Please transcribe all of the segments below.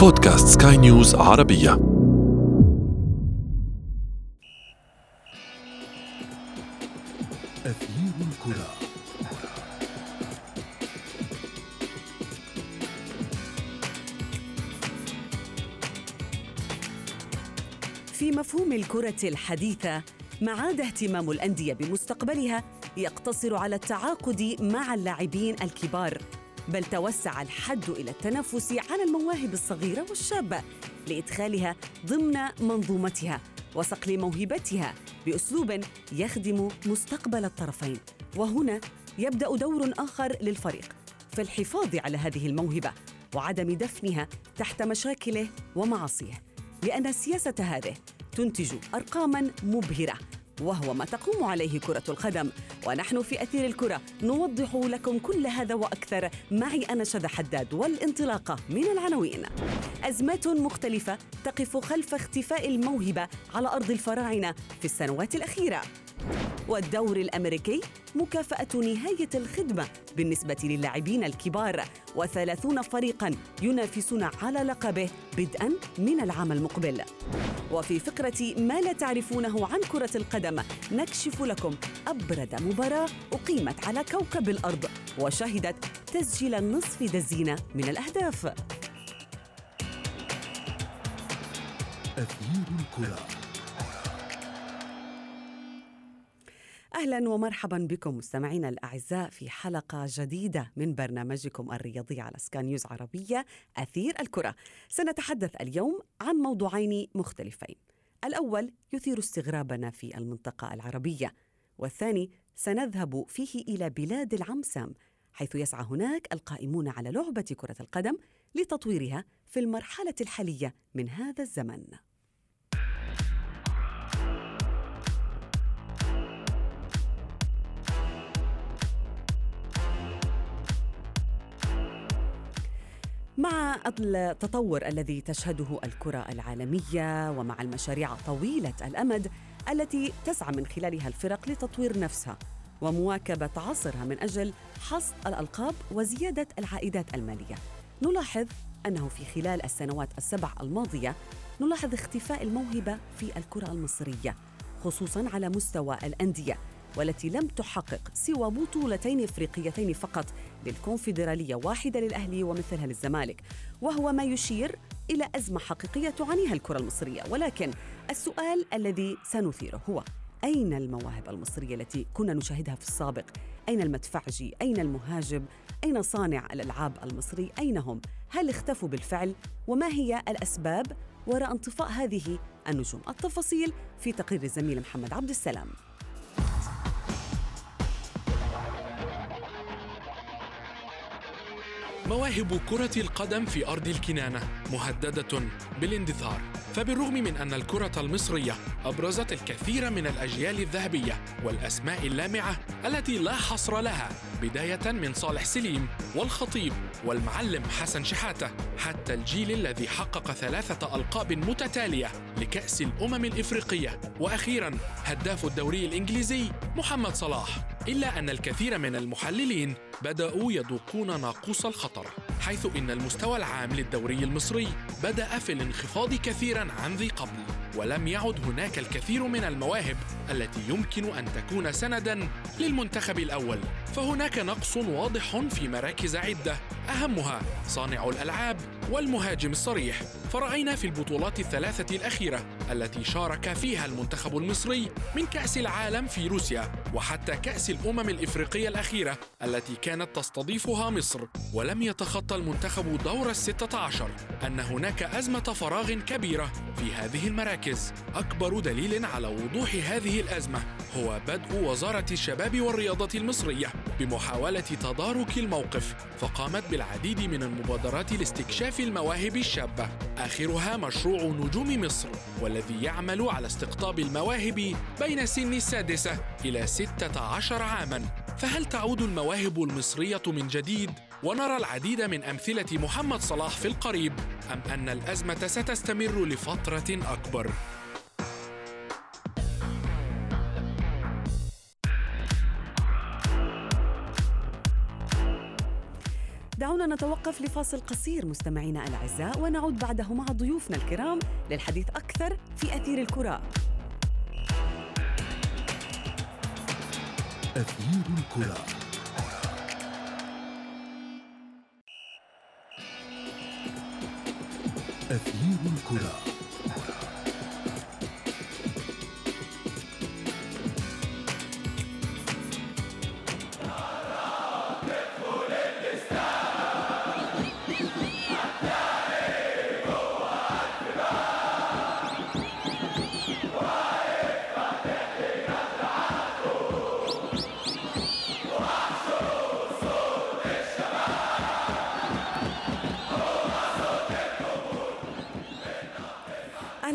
بودكاست سكاي نيوز عربية. أثير الكرة. في مفهوم الكرة الحديثة ما عاد اهتمام الأندية بمستقبلها يقتصر على التعاقد مع اللاعبين الكبار. بل توسع الحد إلى التنافس على المواهب الصغيرة والشابة لإدخالها ضمن منظومتها وصقل موهبتها بأسلوب يخدم مستقبل الطرفين. وهنا يبدأ دور آخر للفريق في الحفاظ على هذه الموهبة وعدم دفنها تحت مشاكله ومعاصيه لأن سياسة هذه تنتج أرقاماً مبهرة وهو ما تقوم عليه كرة القدم. ونحن في أثير الكرة نوضح لكم كل هذا وأكثر معي أنا شذى حداد والانطلاقة من العناوين. أزمات مختلفة تقف خلف اختفاء الموهبة على أرض الفراعنة في السنوات الأخيرة. والدور الأمريكي مكافأة نهاية الخدمة بالنسبة للاعبين الكبار وثلاثون فريقاً ينافسون على لقبه بدءاً من العام المقبل. وفي فقرة ما لا تعرفونه عن كرة القدم نكشف لكم أبرد مباراة أقيمت على كوكب الأرض وشهدت تسجيل النصف دزينة من الأهداف. أثير الكرة. أهلا ومرحبا بكم مستمعينا الأعزاء في حلقة جديدة من برنامجكم الرياضي على سكان نيوز عربية أثير الكرة. سنتحدث اليوم عن موضوعين مختلفين. الأول يثير استغرابنا في المنطقة العربية، والثاني سنذهب فيه إلى بلاد العمسام حيث يسعى هناك القائمون على لعبة كرة القدم لتطويرها في المرحلة الحالية من هذا الزمن. مع التطور الذي تشهده الكرة العالمية ومع المشاريع طويلة الأمد التي تسعى من خلالها الفرق لتطوير نفسها ومواكبة عصرها من أجل حصد الألقاب وزيادة العائدات المالية. نلاحظ أنه في خلال السنوات السبع الماضية نلاحظ اختفاء الموهبة في الكرة المصرية خصوصا على مستوى الأندية والتي لم تحقق سوى بطولتين إفريقيتين فقط للكونفدرالية واحدة للأهلي ومثلها للزمالك وهو ما يشير إلى أزمة حقيقية تعانيها الكرة المصرية. ولكن السؤال الذي سنثيره هو أين المواهب المصرية التي كنا نشاهدها في السابق؟ أين المدفعجي أين المهاجم؟ أين صانع الألعاب المصري؟ أين هم؟ هل اختفوا بالفعل؟ وما هي الأسباب؟ وراء انطفاء هذه النجوم. التفاصيل في تقرير الزميل محمد عبد السلام. مواهب كرة القدم في أرض الكنانة مهددة بالاندثار. فبالرغم من أن الكرة المصرية أبرزت الكثير من الأجيال الذهبية والأسماء اللامعة التي لا حصر لها بداية من صالح سليم والخطيب والمعلم حسن شحاتة حتى الجيل الذي حقق ثلاثة ألقاب متتالية لكأس الأمم الإفريقية. وأخيرا هداف الدوري الإنجليزي محمد صلاح. إلا أن الكثير من المحللين بدأوا يذوقون ناقوس الخطر حيث إن المستوى العام للدوري المصري بدأ في الانخفاض كثيرا عن ذي قبل ولم يعد هناك الكثير من المواهب التي يمكن أن تكون سندا للمنتخب الأول. فهناك نقص واضح في مراكز عدة أهمها صانع الألعاب والمهاجم الصريح. فرأينا في البطولات الثلاثة الأخيرة التي شارك فيها المنتخب المصري من كأس العالم في روسيا وحتى كأس الأمم الإفريقية الأخيرة التي كانت تستضيفها مصر. ولم يتخطى المنتخب دور الستة عشر أن هناك أزمة فراغ كبيرة في هذه المراكز. أكبر دليل على وضوح هذه الأزمة هو بدء وزارة الشباب والرياضة المصرية بمحاولة تدارك الموقف فقامت بالعديد من المبادرات لاستكشاف المواهب الشابة. آخرها مشروع نجوم مصر والذي يعمل على استقطاب المواهب بين سن السادسة إلى ستة عشر عاماً. فهل تعود المواهب المصرية من جديد؟ ونرى العديد من أمثلة محمد صلاح في القريب. أم أن الأزمة ستستمر لفترة أكبر؟ دعونا نتوقف لفاصل قصير مستمعينا الأعزاء ونعود بعده مع ضيوفنا الكرام للحديث أكثر في أثير الكرة. أثير الكرة أثير الكرة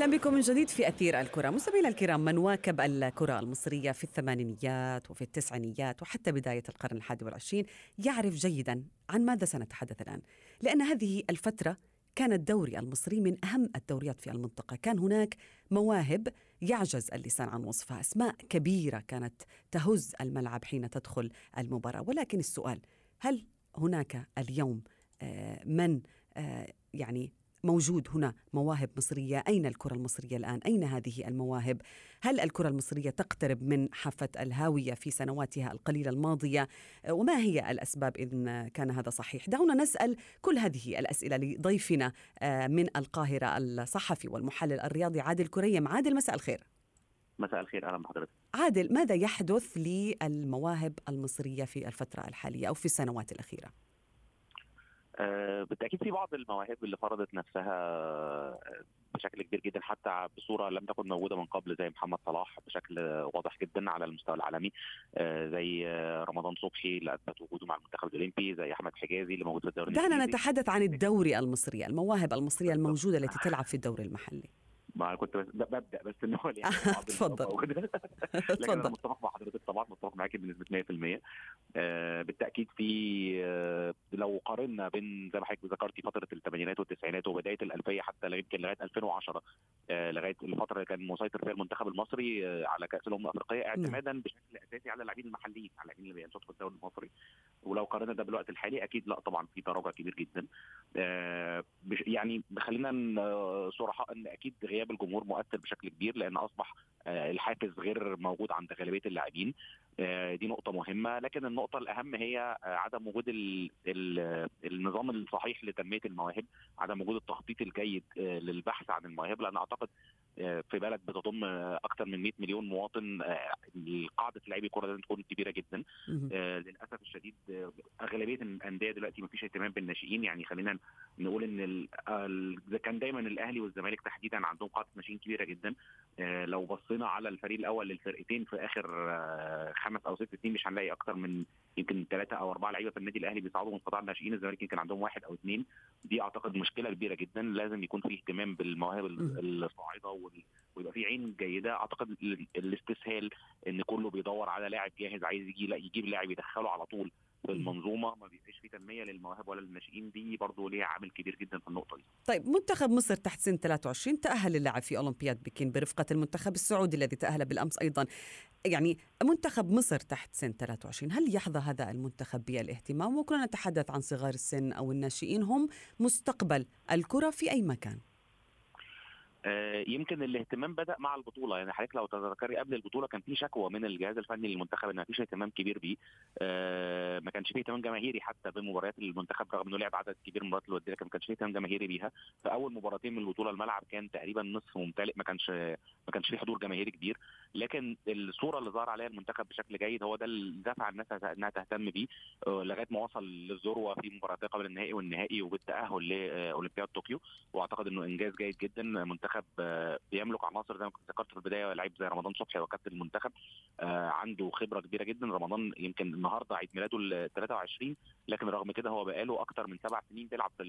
أهلا بكم من جديد في أثير الكرة. مستمعينا الكرام من واكب الكرة المصرية في الثمانينيات وفي التسعينيات وحتى بداية القرن الحادي والعشرين يعرف جيدا عن ماذا سنتحدث الآن. لأن هذه الفترة كان الدوري المصري من أهم الدوريات في المنطقة. كان هناك مواهب يعجز اللسان عن وصفها. أسماء كبيرة كانت تهز الملعب حين تدخل المباراة. ولكن السؤال هل هناك اليوم آه، من آه، يعني موجود هنا مواهب مصرية. أين الكرة المصرية الآن؟ أين هذه المواهب؟ هل الكرة المصرية تقترب من حافة الهاوية في سنواتها القليلة الماضية؟ وما هي الأسباب إن كان هذا صحيح؟ دعونا نسأل كل هذه الأسئلة لضيفنا آه، من القاهرة الصحفي والمحلل الرياضي عادل كريم. عادل مساء الخير. مساء الخير أهلا بحضرتك. عادل ماذا يحدث للمواهب المصرية في الفترة الحالية أو في السنوات الأخيرة؟ بالتأكيد في بعض المواهب اللي فرضت نفسها آه، بشكل كبير جدا حتى بصورة لم تكن موجودة من قبل زي محمد صلاح بشكل واضح جدا على المستوى العالمي آه، زي رمضان صبحي اللي أثبت وجوده مع المنتخب الأولمبي زي أحمد حجازي اللي موجود في الدوري دعنا نتحدث عن الدوري المصري المواهب المصرية الموجودة التي تلعب في الدوري المحلي. ما كنت بس ببدأ بس إن هو يعني اتفضل. أنا متفق مع حضرتك طبعا متفق معاكي بنسبة 100% آه بالتأكيد في آه لو قارنا بين زي ما حضرتك ذكرتي فترة الثمانينات والتسعينات وبداية الألفية حتى يمكن لغاية 2010 آه لغاية الفترة اللي كان مسيطر فيها المنتخب المصري آه على كأس الأمم الأفريقية نعم. اعتمادا بشكل أساسي على اللاعبين المحليين على اللاعبين اللي بينشطوا في الدوري المصري. ولو قارنا ده بالوقت الحالي أكيد لا طبعا في تراجع كبير جدا. آه يعني خلينا آه، صرحاء إن أكيد غياب الجمهور مؤثر بشكل كبير لأن أصبح آه، الحافز غير موجود عند غالبية اللاعبين. آه، دي نقطة مهمة. لكن النقطة الأهم هي آه، عدم وجود النظام الصحيح لتنمية المواهب عدم وجود التخطيط الجيد للبحث عن المواهب. لأن أعتقد في بلد بتضم أكثر من 100 مليون مواطن قاعدة لاعبي الكره لازم تكون كبيرة جدا. للأسف الشديد أغلبية الأندية دلوقتي ما فيش اهتمام بالناشئين. يعني خلينا نقول إن كان دايما الأهلي والزمالك تحديدا عندهم قاعدة ناشئين كبيرة جدا. لو بصينا على الفريق الأول للفرقتين في آخر خمس أو ست سنين مش هنلاقي أكتر من يمكن ثلاثة أو أربعة لعيبة في النادي الأهلي بيصعدوا من قطاع الناشئين الزمالك يمكن عندهم واحد أو اثنين دي أعتقد مشكلة كبيرة جدا لازم يكون في اهتمام بالمواهب الصاعدة ويبقى في عين جيدة. أعتقد الاستسهال إن كله بيدور على لاعب جاهز عايز يجي لا يجيب لاعب يدخله على طول. المنظومة ما بيبقاش في تنمية للمواهب ولا للناشئين دي برضه ليها عامل كبير جدا في النقطة دي. طيب منتخب مصر تحت سن 23 تأهل للعب في أولمبياد بكين برفقة المنتخب السعودي الذي تأهل بالأمس أيضا. يعني منتخب مصر تحت سن 23 هل يحظى هذا المنتخب بالاهتمام وكنا نتحدث عن صغار السن أو الناشئين هم مستقبل الكرة في أي مكان؟ آه، يمكن الاهتمام بدأ مع البطولة. يعني حضرتك لو تذكري قبل البطولة كان في شكوى من الجهاز الفني للمنتخب إن ما فيش اهتمام كبير بيه. آه، ما كانش فيه اهتمام جماهيري حتى بمباريات المنتخب رغم إنه لعب عدد كبير من المباريات الودية ما كانش فيه اهتمام جماهيري بيها. في أول مباراتين من البطولة الملعب كان تقريبا نصف ممتلئ ما كانش ما كانش فيه حضور جماهيري كبير. لكن الصورة اللي ظهر عليها المنتخب بشكل جيد هو ده اللي دفع الناس إنها تهتم بيه آه، لغاية ما وصل للذروه في مباراتين قبل النهائي والنهائي وبالتأهل لأولمبياد طوكيو. وأعتقد إنه إنجاز جيد جدا منتخب بيملك عناصر زي ما كنت ذكرت في البداية لعيب زي رمضان صبحي وكابتن المنتخب آه عنده خبرة كبيرة جدا. رمضان يمكن النهارده عيد ميلاده ال 23 لكن رغم كده هو بقاله أكثر من سبع سنين بيلعب في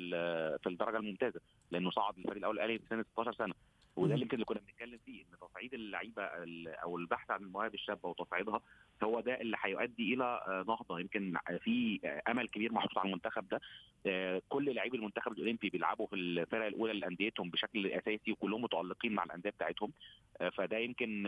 في الدرجة الممتازة لأنه صعد للفريق الأول الاهلي في سن 16 سنة. وده اللي كنا بنتكلم فيه إن تصعيد اللعيبة ال- أو البحث عن المواهب الشابة وتصعيدها هو ده اللي هيؤدي إلى آه، نهضة. يمكن في أمل كبير محطوط على المنتخب ده. آه، كل لاعبي المنتخب الأولمبي بيلعبوا في الفرق الأولى لانديتهم بشكل أساسي وكلهم متألقين مع الأندية بتاعتهم. آه، فده يمكن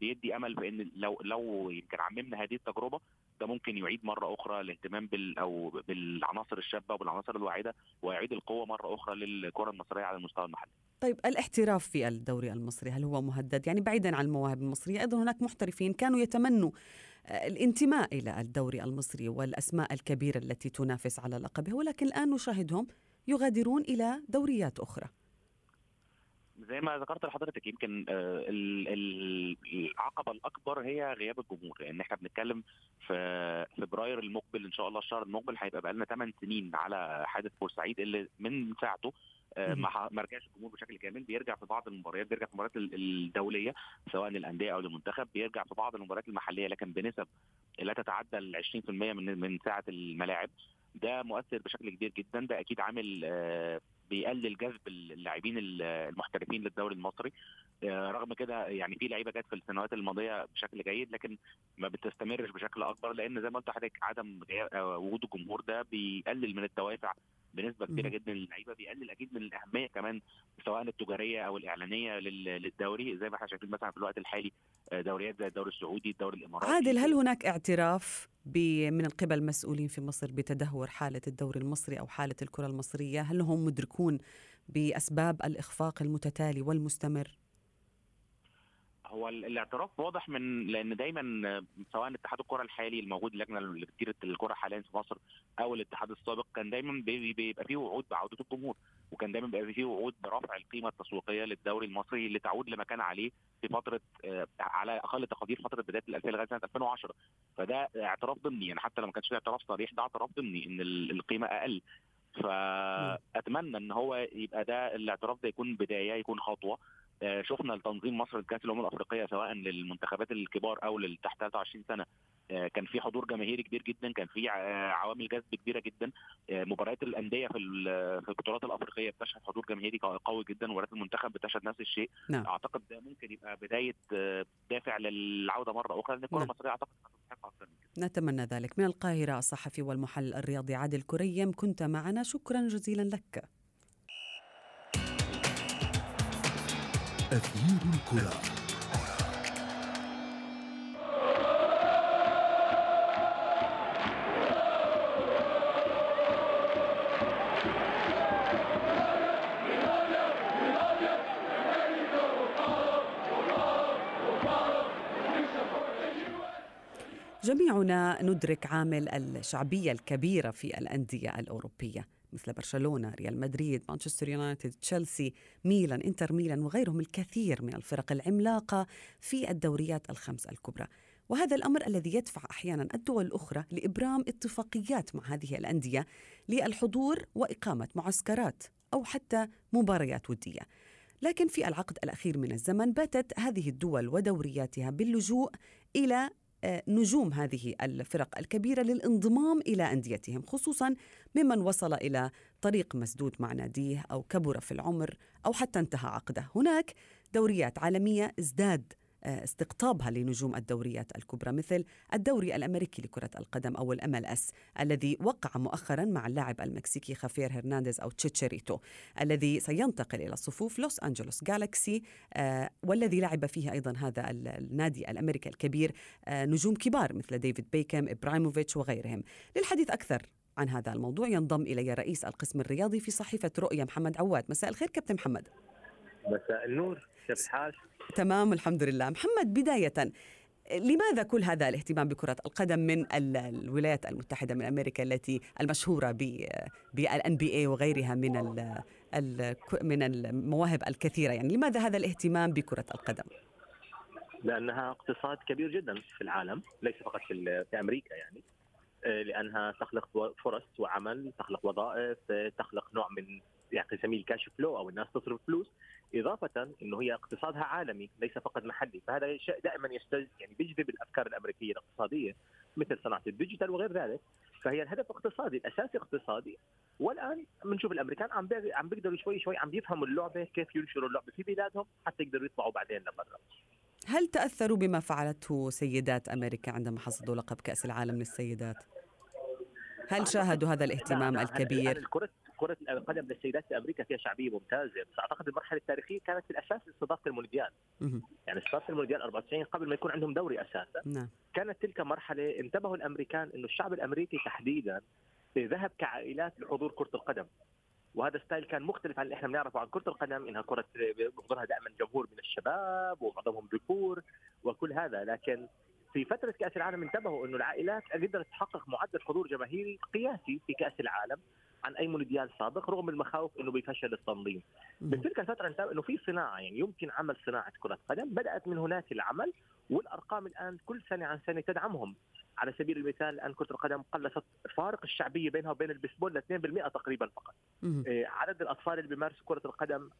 بيدي أمل في ان لو لو يمكن عممنا هذه التجربة ده ممكن يعيد مرة أخرى الاهتمام بال أو بالعناصر الشابة وبالعناصر الواعده ويعيد القوة مرة أخرى للكرة المصرية على المستوى المحلي. طيب الاحتراف في الدوري المصري هل هو مهدد؟ يعني بعيدا عن المواهب المصرية أيضا هناك محترفين كانوا يتمنوا آه، الانتماء إلى الدوري المصري والأسماء الكبيرة التي تنافس على لقبه ولكن الآن نشاهدهم يغادرون إلى دوريات أخرى زي ما ذكرت لحضرتك يمكن آه، ال- ال- العقبة الأكبر هي غياب الجمهور لأن إحنا بنتكلم في فبراير المقبل إن شاء الله الشهر المقبل هيبقى بقى لنا 8 سنين على حادث بورسعيد اللي من ساعته. ما ح- ما رجعش الجمهور بشكل كامل. بيرجع في بعض المباريات بيرجع في المباريات ال- الدولية سواء للأندية أو للمنتخب بيرجع في بعض المباريات المحلية لكن بنسب لا تتعدى ال 20% من من ساعة الملاعب. ده مؤثر بشكل كبير جدا. ده أكيد عامل آه، بيقلل جذب اللاعبين ال- المحترفين للدوري المصري. آه، رغم كده يعني في لعيبة جت في السنوات الماضية بشكل جيد لكن ما بتستمرش بشكل أكبر لأن زي ما قلت لحضرتك عدم آه، وجود الجمهور ده بيقلل من الدوافع بنسبة كبيرة. جدا للعيبة بيقلل أكيد من الأهمية كمان سواء التجارية أو الإعلانية لل- للدوري زي ما إحنا شايفين مثلا في الوقت الحالي آه، دوريات زي الدوري السعودي الدوري الإماراتي. عادل هل هناك اعتراف من قبل المسؤولين في مصر بتدهور حالة الدوري المصري أو حالة الكرة المصرية؟ هل هم مدركون بأسباب الإخفاق المتتالي والمستمر؟ هو ال- الاعتراف واضح من لأن دايما سواء اتحاد الكرة الحالي الموجود اللجنة اللي بتدير الكرة حاليا في مصر أو الاتحاد السابق كان دايما بي- بيبقى فيه وعود بعودة الجمهور وكان دايما بيبقى فيه وعود برفع القيمة التسويقية للدوري المصري اللي تعود لما كان عليه في فترة آه، على أقل تقدير فترة بداية الألفية لغاية سنة 2010 فده اعتراف ضمني يعني حتى لو ما كانش اعتراف صريح ده اعتراف ضمني إن ال- القيمة أقل. فأتمنى إن هو يبقى ده الاعتراف ده يكون بداية يكون خطوة. شفنا لتنظيم مصر لكأس الأمم الأفريقية سواء للمنتخبات الكبار أو للتحت 23 سنة. آه، كان في حضور جماهيري كبير جدا كان في آه، عوامل جذب كبيرة جدا. آه، مباريات الأندية في في البطولات الأفريقية بتشهد حضور جماهيري قو- قوي جدا مباريات المنتخب بتشهد نفس الشيء. نعم. أعتقد ده ممكن يبقى بداية آه، دافع للعودة مرة أخرى لأن الكرة نعم. المصرية أعتقد هتستحق أكثر من كده. نتمنى ذلك. من القاهرة الصحفي والمحلل الرياضي عادل كريم كنت معنا. شكرا جزيلا لك. أثير الكرة. جميعنا ندرك عامل الشعبية الكبيرة في الأندية الأوروبية. مثل برشلونة، ريال مدريد، مانشستر يونايتد، تشيلسي، ميلان، انتر ميلان وغيرهم الكثير من الفرق العملاقة في الدوريات الخمس الكبرى. وهذا الأمر الذي يدفع أحيانا الدول الأخرى لإبرام اتفاقيات مع هذه الأندية للحضور وإقامة معسكرات أو حتى مباريات ودية. لكن في العقد الأخير من الزمن باتت هذه الدول ودورياتها باللجوء آه، نجوم هذه الفرق الكبيرة للانضمام إلى أنديتهم خصوصا ممن وصل إلى طريق مسدود مع ناديه أو كبر في العمر أو حتى انتهى عقده. هناك دوريات عالمية ازداد استقطابها لنجوم الدوريات الكبرى مثل الدوري الأمريكي لكرة القدم أو ال MLS الذي وقع مؤخرا مع اللاعب المكسيكي خافيير هرنانديز أو تشيتشيريتو الذي سينتقل إلى صفوف لوس أنجلوس جالاكسي آه، والذي لعب فيه أيضا هذا ال- النادي الأمريكي الكبير آه، نجوم كبار مثل ديفيد بيكم إبراهيموفيتش وغيرهم. للحديث أكثر عن هذا الموضوع ينضم إلي رئيس القسم الرياضي في صحيفة رؤيا محمد عواد. مساء الخير كابتن محمد. مساء النور. كيف الحال؟ تمام الحمد لله محمد بداية لماذا كل هذا الاهتمام بكرة القدم من ال- الولايات المتحدة من أمريكا التي المشهورة بالان بي اي وغيرها من ال من المواهب الكثيرة يعني لماذا هذا الاهتمام بكرة القدم؟ لأنها اقتصاد كبير جدا في العالم ليس فقط في, في أمريكا يعني آه، لأنها تخلق فرص وعمل تخلق وظائف آه، تخلق نوع من يعني نسميه ال cash flow أو الناس تصرف فلوس إضافة إنه هي اقتصادها عالمي ليس فقط محلي فهذا شيء دائما يستج يعني بيجذب الأفكار الأمريكية الاقتصادية مثل صناعة ال digital وغير ذلك فهي الهدف اقتصادي الاساسي اقتصادي والآن بنشوف الأمريكان عم عم بيقدروا شوي شوي عم بيفهموا اللعبة كيف ينشروا اللعبة في بلادهم حتى يقدروا يطلعوا بعدين لبرا هل تأثروا بما فعلته سيدات أمريكا عندما حصدوا لقب كأس العالم للسيدات؟ هل شاهدوا هذا الاهتمام الكبير؟ كرة كرة القدم للسيدات في أمريكا فيها شعبية ممتازة، بس أعتقد المرحلة التاريخية كانت في الأساس استضافة المونديال. يعني استضافة المونديال 94 قبل ما يكون عندهم دوري أساسا. نعم. كانت تلك مرحلة انتبهوا الأمريكان إنه الشعب الأمريكي تحديدا ذهب كعائلات لحضور كرة القدم. وهذا style كان مختلف عن اللي إحنا بنعرفه عن كرة القدم إنها كرة بيحضرها دائما جمهور من الشباب ومعظمهم ذكور وكل هذا لكن في فترة كأس العالم انتبهوا إنه العائلات قدرت تحقق معدل حضور جماهيري قياسي في كأس العالم عن أي مونديال سابق رغم المخاوف إنه بفشل التنظيم. من تلك الفترة إنه في صناعة يعني يمكن عمل صناعة كرة قدم بدأت من هناك العمل والأرقام الآن كل سنة عن سنة تدعمهم. على سبيل المثال الآن كرة القدم قلصت فارق الشعبية بينها وبين البيسبول ل 2% تقريبا فقط. إيه عدد الأطفال اللي بيمارسوا كرة القدم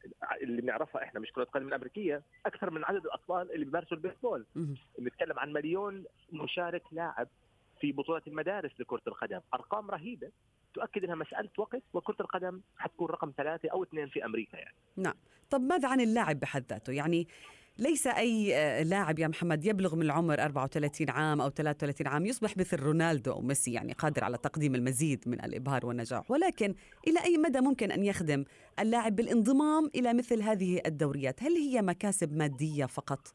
اللي بنعرفها إحنا مش كرة القدم الأمريكية أكثر من عدد الأطفال اللي بيمارسوا البيسبول. بنتكلم عن مليون مشارك لاعب في بطولة المدارس لكرة القدم أرقام رهيبة تؤكد إنها مسألة وقت وكرة القدم حتكون رقم ثلاثة أو اثنين في أمريكا يعني. نعم، طب ماذا عن اللاعب بحد ذاته؟ يعني ليس أي آه، لاعب يا محمد يبلغ من العمر 34 عام أو 33 عام يصبح مثل رونالدو أو ميسي يعني قادر على تقديم المزيد من الإبهار والنجاح، ولكن إلى أي مدى ممكن أن يخدم اللاعب بالانضمام إلى مثل هذه الدوريات؟ هل هي مكاسب مادية فقط؟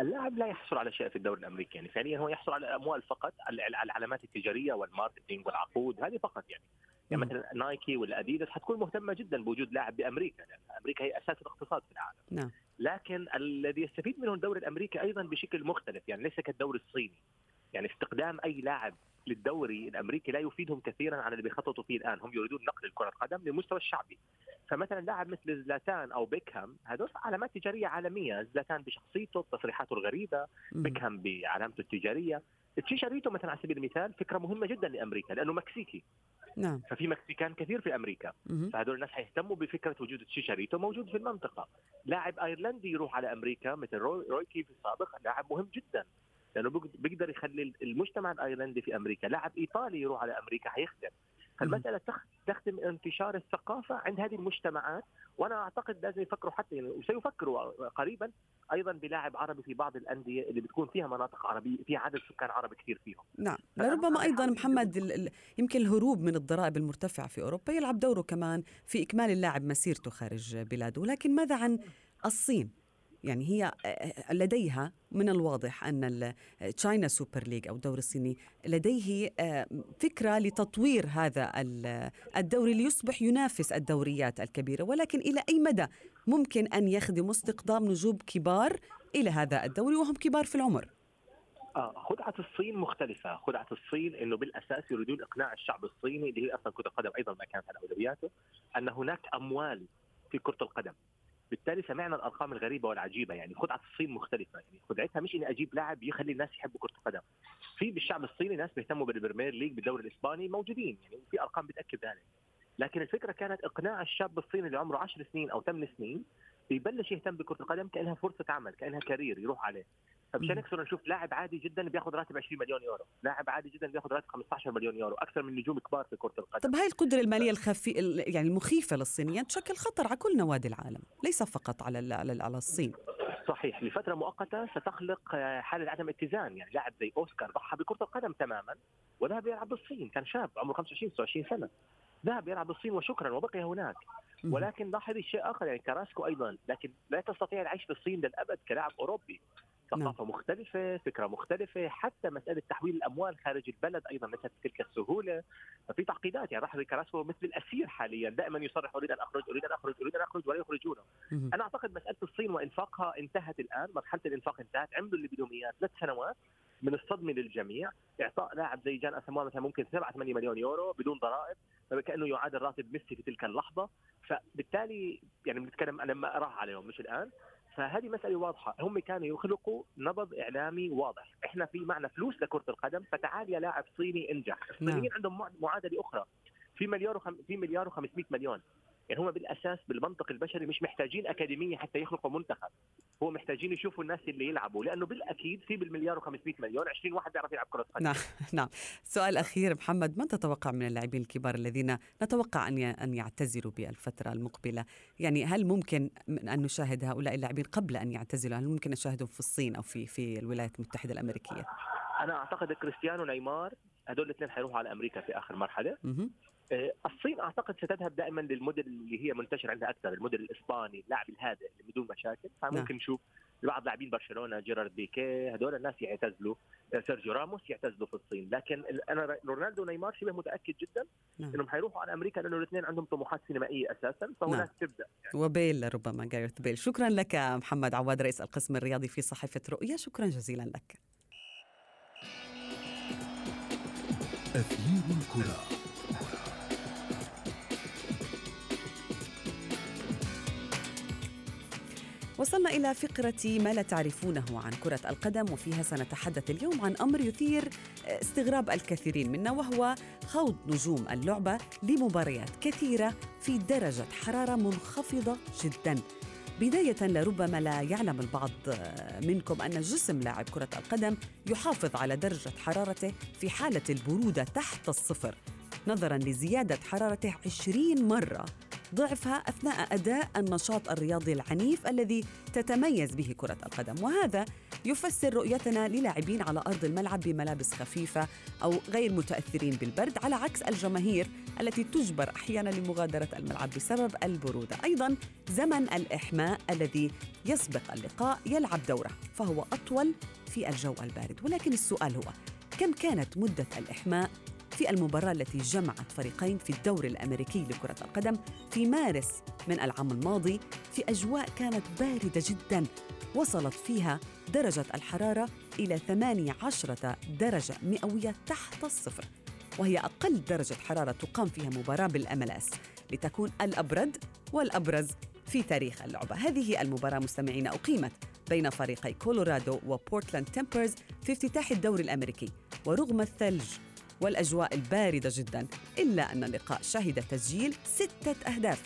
اللاعب لا يحصل على شيء في الدوري الأمريكي يعني فعليا هو يحصل على أموال فقط على العلامات التجارية والماركتينج والعقود هذه فقط يعني. يعني مثلا نايكي ولا أديداس حتكون مهتمة جدا بوجود لاعب بأمريكا لأن أمريكا هي أساس الاقتصاد في العالم. نعم. لكن الذي يستفيد منه الدوري الأمريكي أيضا بشكل مختلف يعني ليس كالدوري الصيني. يعني استقدام أي لاعب للدوري الأمريكي لا يفيدهم كثيرا عن اللي بيخططوا فيه الآن. هم يريدون نقل كره القدم للمستوى الشعبي. فمثلا لاعب مثل زلاتان أو بيكهام هذول علامات تجارية عالمية. زلاتان بشخصيته بتصريحاته الغريبة بيكهام بعلامته التجارية. تشيشاريتو مثلا على سبيل المثال فكرة مهمة جدا لأمريكا لأنه مكسيكي. نعم. ففي مكسيكان كثير في أمريكا. فهذول الناس حيهتموا بفكرة وجود تشيشاريتو موجود في المنطقة. لاعب أيرلندي يروح على أمريكا مثل روي, روي كين في السابق لاعب مهم جدا. لأنه بيقدر يخلي المجتمع الأيرلندي في أمريكا لاعب إيطالي يروح على أمريكا حيخدم فالمسألة تخدم انتشار الثقافة عند هذه المجتمعات وأنا أعتقد لازم يفكروا حتى يعني وسيفكروا قريبا أيضا بلاعب عربي في بعض الأندية اللي بتكون فيها مناطق عربية في عدد سكان عربي كثير فيهم. نعم، لربما أيضا محمد يمكن الهروب من الضرائب المرتفعة في أوروبا يلعب دوره كمان في إكمال اللاعب مسيرته خارج بلاده، لكن ماذا عن الصين؟ يعني هي آه، آه، لديها من الواضح أن China Super League أو الدوري الصيني لديه آه، فكرة لتطوير هذا الدوري ليصبح ينافس الدوريات الكبيرة ولكن إلى أي مدى ممكن أن يخدم استقدام نجوم كبار إلى هذا الدوري وهم كبار في العمر؟ خدعة الصين مختلفة، خدعة الصين إنه بالأساس يريدون إقناع الشعب الصيني اللي هي أصلا كرة القدم أيضا ما كانت على أولوياته أن هناك أموال في كرة القدم، بالتالي سمعنا الأرقام الغريبة والعجيبة يعني خدعه الصين مختلفة يعني خدعتها مش إني أجيب لاعب يخلي الناس يحبوا كرة القدم. في بالشعب الصيني ناس بيهتموا بال Premier League بالدوري الإسباني موجودين يعني في أرقام بتأكد ذلك. لكن الفكرة كانت إقناع الشاب الصيني اللي عمره 10 سنين أو 8 سنين يبلش يهتم بكرة القدم كأنها فرصة عمل كأنها career يروح عليه. فمشان صرنا نشوف لاعب عادي جدا بياخذ راتب 20 مليون يورو، لاعب عادي جدا بياخذ راتب 15 مليون يورو، أكثر من نجوم كبار في كرة القدم. طب هاي القدرة المالية الخفي يعني المخيفة للصينيين تشكل خطر على كل نوادي العالم، ليس فقط على على على الصين. صحيح. لفترة مؤقتة ستخلق حالة عدم اتزان. يعني لاعب زي أوسكار ضحى بكرة القدم تماما وذهب يلعب بالصين. كان شاب عمره 25 26 سنة. ذهب يلعب بالصين وشكرا وبقي هناك. ولكن لاحظي شيء آخر يعني كراسكو أيضا. لكن لا تستطيع العيش في الصين للأبد كلاعب أوروبي. ثقافة نعم. مختلفة فكرة مختلفة حتى مسألة تحويل الأموال خارج البلد أيضا ليست بتلك السهولة. ففي تعقيدات يعني راح كراسكو مثل الأسير حاليا دائما يصرح أريد أن أخرج أريد أن أخرج أريد أن أخرج ولا يخرجونه أنا أعتقد مسألة الصين وإنفاقها انتهت الآن مرحلة الإنفاق انتهت عملوا اللي بدهم اياه ثلاث سنوات من الصدمة للجميع. إعطاء لاعب زي جان اسمواه مثلا ممكن 7 8 مليون يورو بدون ضرائب فكأنه يعادل راتب ميسي في تلك اللحظة. فبالتالي يعني بنتكلم لما راح عليهم مش الآن. فهذه مسألة واضحة. هم كانوا يخلقوا نبض إعلامي واضح. إحنا في معنا فلوس لكرة القدم فتعال يا لاعب صيني انجح. الصينيين نعم. عندهم معادلة أخرى. في مليار وخم... في مليار و500 مليون. يعني هم بالأساس بالمنطق البشري مش محتاجين أكاديمية حتى يخلقوا منتخب. هو محتاجين يشوفوا الناس اللي يلعبوا. لأنه بالأكيد في بالمليار و500 مليون 20 واحد بيعرف يلعب كرة قدم. نعم نعم. سؤال أخير محمد من تتوقع من اللاعبين الكبار الذين نتوقع أن أن يعتزلوا بالفترة المقبلة؟ يعني هل ممكن أن نشاهد هؤلاء اللاعبين قبل أن يعتزلوا؟ هل ممكن نشاهدهم في الصين أو في في الولايات المتحدة الأمريكية؟ أنا أعتقد كريستيانو نيمار هدول الاثنين حيروحوا على أمريكا في آخر مرحلة. الصين أعتقد ستذهب دائما للموديل اللي هي منتشر عندها أكثر الموديل الإسباني اللاعب الهادئ اللي بدون مشاكل. فممكن نشوف بعض لاعبين برشلونة جيرارد بيكي هدول الناس يعتزلوا آه، سيرجيو راموس يعتزلوا في الصين. لكن أنا رونالدو ونيمار شبه متأكد جدا نعم. إنهم حيروحوا على أمريكا لأنه الاثنين عندهم طموحات سينمائية أساسا نعم. فهناك تبدأ وبيل ربما جاريث بيل. شكرا لك محمد عواد رئيس القسم الرياضي في صحيفة رؤيا شكرا جزيلا لك. أثير الكرة. وصلنا إلى فقرة ما لا تعرفونه عن كرة القدم وفيها سنتحدث اليوم عن أمر يثير استغراب الكثيرين منا وهو خوض نجوم اللعبة لمباريات كثيرة في درجة حرارة منخفضة جدا. بداية لربما لا يعلم البعض منكم أن جسم لاعب كرة القدم يحافظ على درجة حرارته في حالة البرودة تحت الصفر. نظرا لزيادة حرارته 20 مرة. ضعفها أثناء أداء النشاط الرياضي العنيف الذي تتميز به كرة القدم. وهذا يفسر رؤيتنا للاعبين على أرض الملعب بملابس خفيفة أو غير متأثرين بالبرد على عكس الجماهير التي تجبر أحيانا لمغادرة الملعب بسبب البرودة. أيضا زمن الإحماء الذي يسبق اللقاء يلعب دوره فهو أطول في الجو البارد. ولكن السؤال هو كم كانت مدة الإحماء في المباراة التي جمعت فريقين في الدوري الأمريكي لكرة القدم في مارس من العام الماضي في أجواء كانت باردة جدا وصلت فيها درجة الحرارة إلى 18 درجة مئوية تحت الصفر وهي أقل درجة حرارة تقام فيها مباراة بالأملاس لتكون الأبرد والأبرز في تاريخ اللعبة. هذه المباراة مستمعين أقيمت بين فريقي كولورادو وبورتلاند تيمبرز في افتتاح الدوري الأمريكي ورغم الثلج والأجواء الباردة جدا إلا أن اللقاء شهد تسجيل ستة أهداف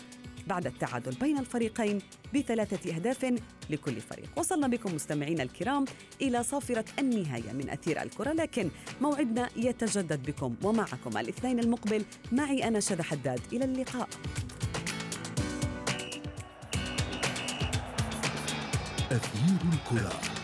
بعد التعادل بين الفريقين بثلاثة أهداف لكل فريق. وصلنا بكم مستمعينا الكرام إلى صافرة النهاية من أثير الكرة لكن موعدنا يتجدد بكم ومعكم الاثنين المقبل. معي أنا شذى حداد. إلى اللقاء. أثير الكرة.